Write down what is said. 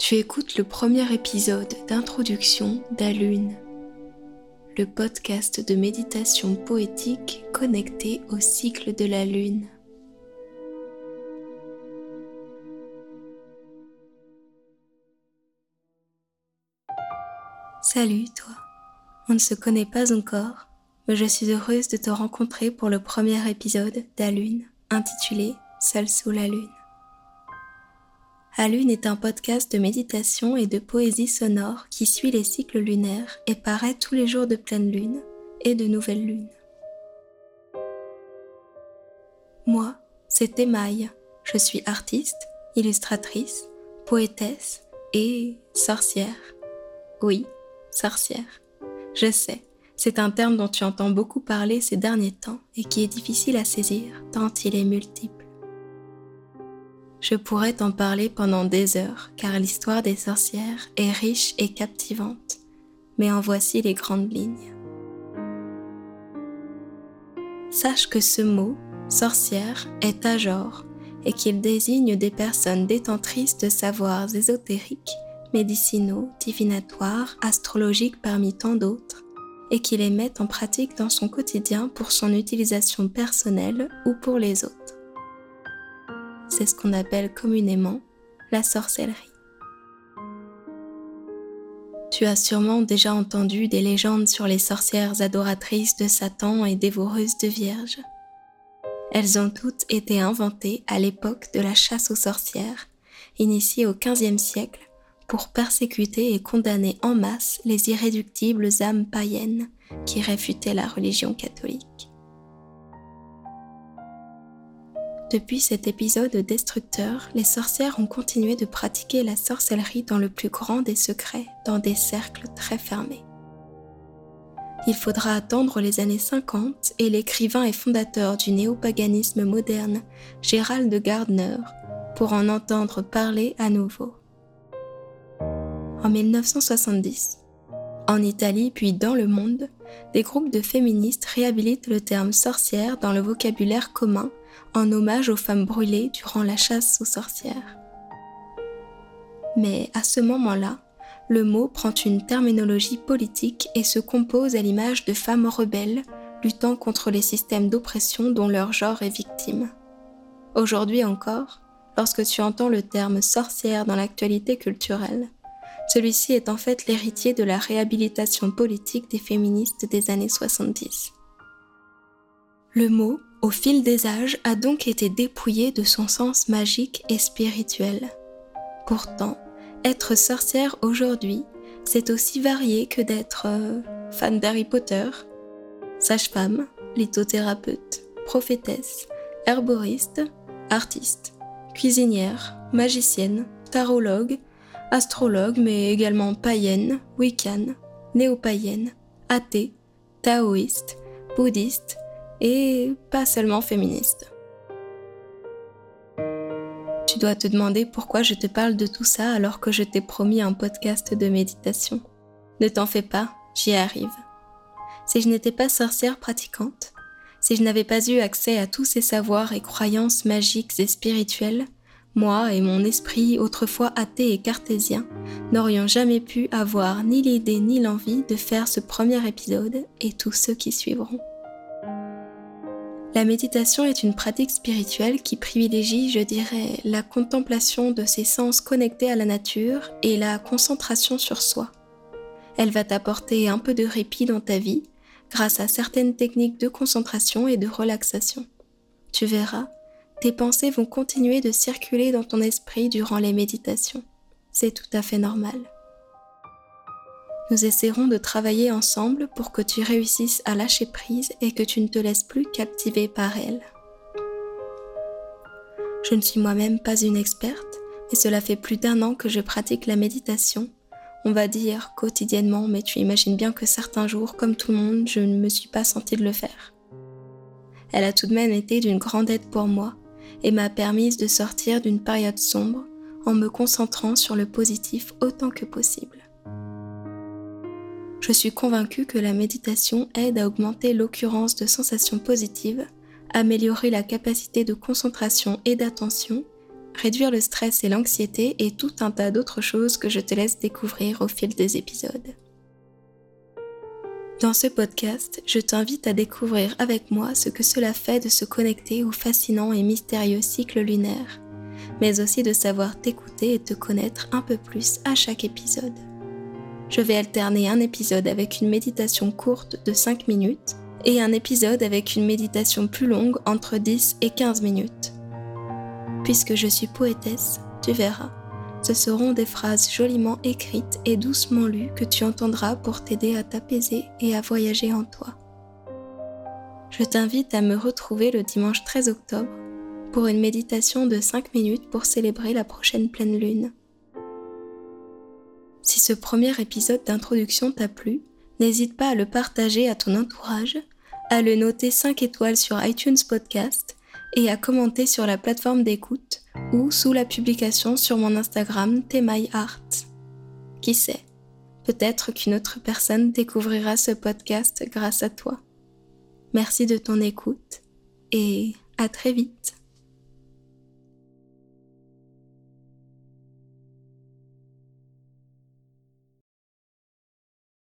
Tu écoutes le premier épisode d'introduction d'Alune, le podcast de méditation poétique connecté au cycle de la Lune. Salut toi, on ne se connaît pas encore, mais je suis heureuse de te rencontrer pour le premier épisode d'Alune intitulé Seul sous la Lune. Alune est un podcast de méditation et de poésie sonore qui suit les cycles lunaires et paraît tous les jours de pleine lune et de nouvelle lune. Moi, c'est Emaille. Je suis artiste, illustratrice, poétesse et sorcière. Oui, sorcière. Je sais, c'est un terme dont tu entends beaucoup parler ces derniers temps et qui est difficile à saisir tant il est multiple. Je pourrais t'en parler pendant des heures, car l'histoire des sorcières est riche et captivante, mais en voici les grandes lignes. Sache que ce mot, sorcière, est à genre et qu'il désigne des personnes détentrices de savoirs ésotériques, médicinaux, divinatoires, astrologiques parmi tant d'autres, et qui les met en pratique dans son quotidien pour son utilisation personnelle ou pour les autres c'est ce qu'on appelle communément la sorcellerie. Tu as sûrement déjà entendu des légendes sur les sorcières adoratrices de Satan et dévoreuses de vierges. Elles ont toutes été inventées à l'époque de la chasse aux sorcières, initiée au XVe siècle, pour persécuter et condamner en masse les irréductibles âmes païennes qui réfutaient la religion catholique. Depuis cet épisode destructeur, les sorcières ont continué de pratiquer la sorcellerie dans le plus grand des secrets, dans des cercles très fermés. Il faudra attendre les années 50 et l'écrivain et fondateur du néopaganisme moderne, Gérald Gardner, pour en entendre parler à nouveau. En 1970, en Italie puis dans le monde, des groupes de féministes réhabilitent le terme sorcière dans le vocabulaire commun en hommage aux femmes brûlées durant la chasse aux sorcières. Mais à ce moment-là, le mot prend une terminologie politique et se compose à l'image de femmes rebelles luttant contre les systèmes d'oppression dont leur genre est victime. Aujourd'hui encore, lorsque tu entends le terme sorcière dans l'actualité culturelle, celui-ci est en fait l'héritier de la réhabilitation politique des féministes des années 70. Le mot au fil des âges, a donc été dépouillé de son sens magique et spirituel. Pourtant, être sorcière aujourd'hui, c'est aussi varié que d'être euh, fan d'Harry Potter, sage-femme, lithothérapeute, prophétesse, herboriste, artiste, cuisinière, magicienne, tarologue, astrologue, mais également païenne, wiccan, néo-païenne, athée, taoïste, bouddhiste, et pas seulement féministe. Tu dois te demander pourquoi je te parle de tout ça alors que je t'ai promis un podcast de méditation. Ne t'en fais pas, j'y arrive. Si je n'étais pas sorcière pratiquante, si je n'avais pas eu accès à tous ces savoirs et croyances magiques et spirituelles, moi et mon esprit, autrefois athée et cartésien, n'aurions jamais pu avoir ni l'idée ni l'envie de faire ce premier épisode et tous ceux qui suivront. La méditation est une pratique spirituelle qui privilégie, je dirais, la contemplation de ses sens connectés à la nature et la concentration sur soi. Elle va t'apporter un peu de répit dans ta vie grâce à certaines techniques de concentration et de relaxation. Tu verras, tes pensées vont continuer de circuler dans ton esprit durant les méditations. C'est tout à fait normal. Nous essaierons de travailler ensemble pour que tu réussisses à lâcher prise et que tu ne te laisses plus captiver par elle. Je ne suis moi-même pas une experte et cela fait plus d'un an que je pratique la méditation. On va dire quotidiennement, mais tu imagines bien que certains jours, comme tout le monde, je ne me suis pas sentie de le faire. Elle a tout de même été d'une grande aide pour moi et m'a permise de sortir d'une période sombre en me concentrant sur le positif autant que possible je suis convaincue que la méditation aide à augmenter l'occurrence de sensations positives, améliorer la capacité de concentration et d'attention, réduire le stress et l'anxiété et tout un tas d'autres choses que je te laisse découvrir au fil des épisodes. Dans ce podcast, je t'invite à découvrir avec moi ce que cela fait de se connecter au fascinant et mystérieux cycle lunaire, mais aussi de savoir t'écouter et te connaître un peu plus à chaque épisode. Je vais alterner un épisode avec une méditation courte de 5 minutes et un épisode avec une méditation plus longue entre 10 et 15 minutes. Puisque je suis poétesse, tu verras ce seront des phrases joliment écrites et doucement lues que tu entendras pour t'aider à t'apaiser et à voyager en toi. Je t'invite à me retrouver le dimanche 13 octobre pour une méditation de 5 minutes pour célébrer la prochaine pleine lune. Si ce premier épisode d'introduction t'a plu, n'hésite pas à le partager à ton entourage, à le noter 5 étoiles sur iTunes Podcast et à commenter sur la plateforme d'écoute ou sous la publication sur mon Instagram TMyArt. Qui sait, peut-être qu'une autre personne découvrira ce podcast grâce à toi. Merci de ton écoute et à très vite.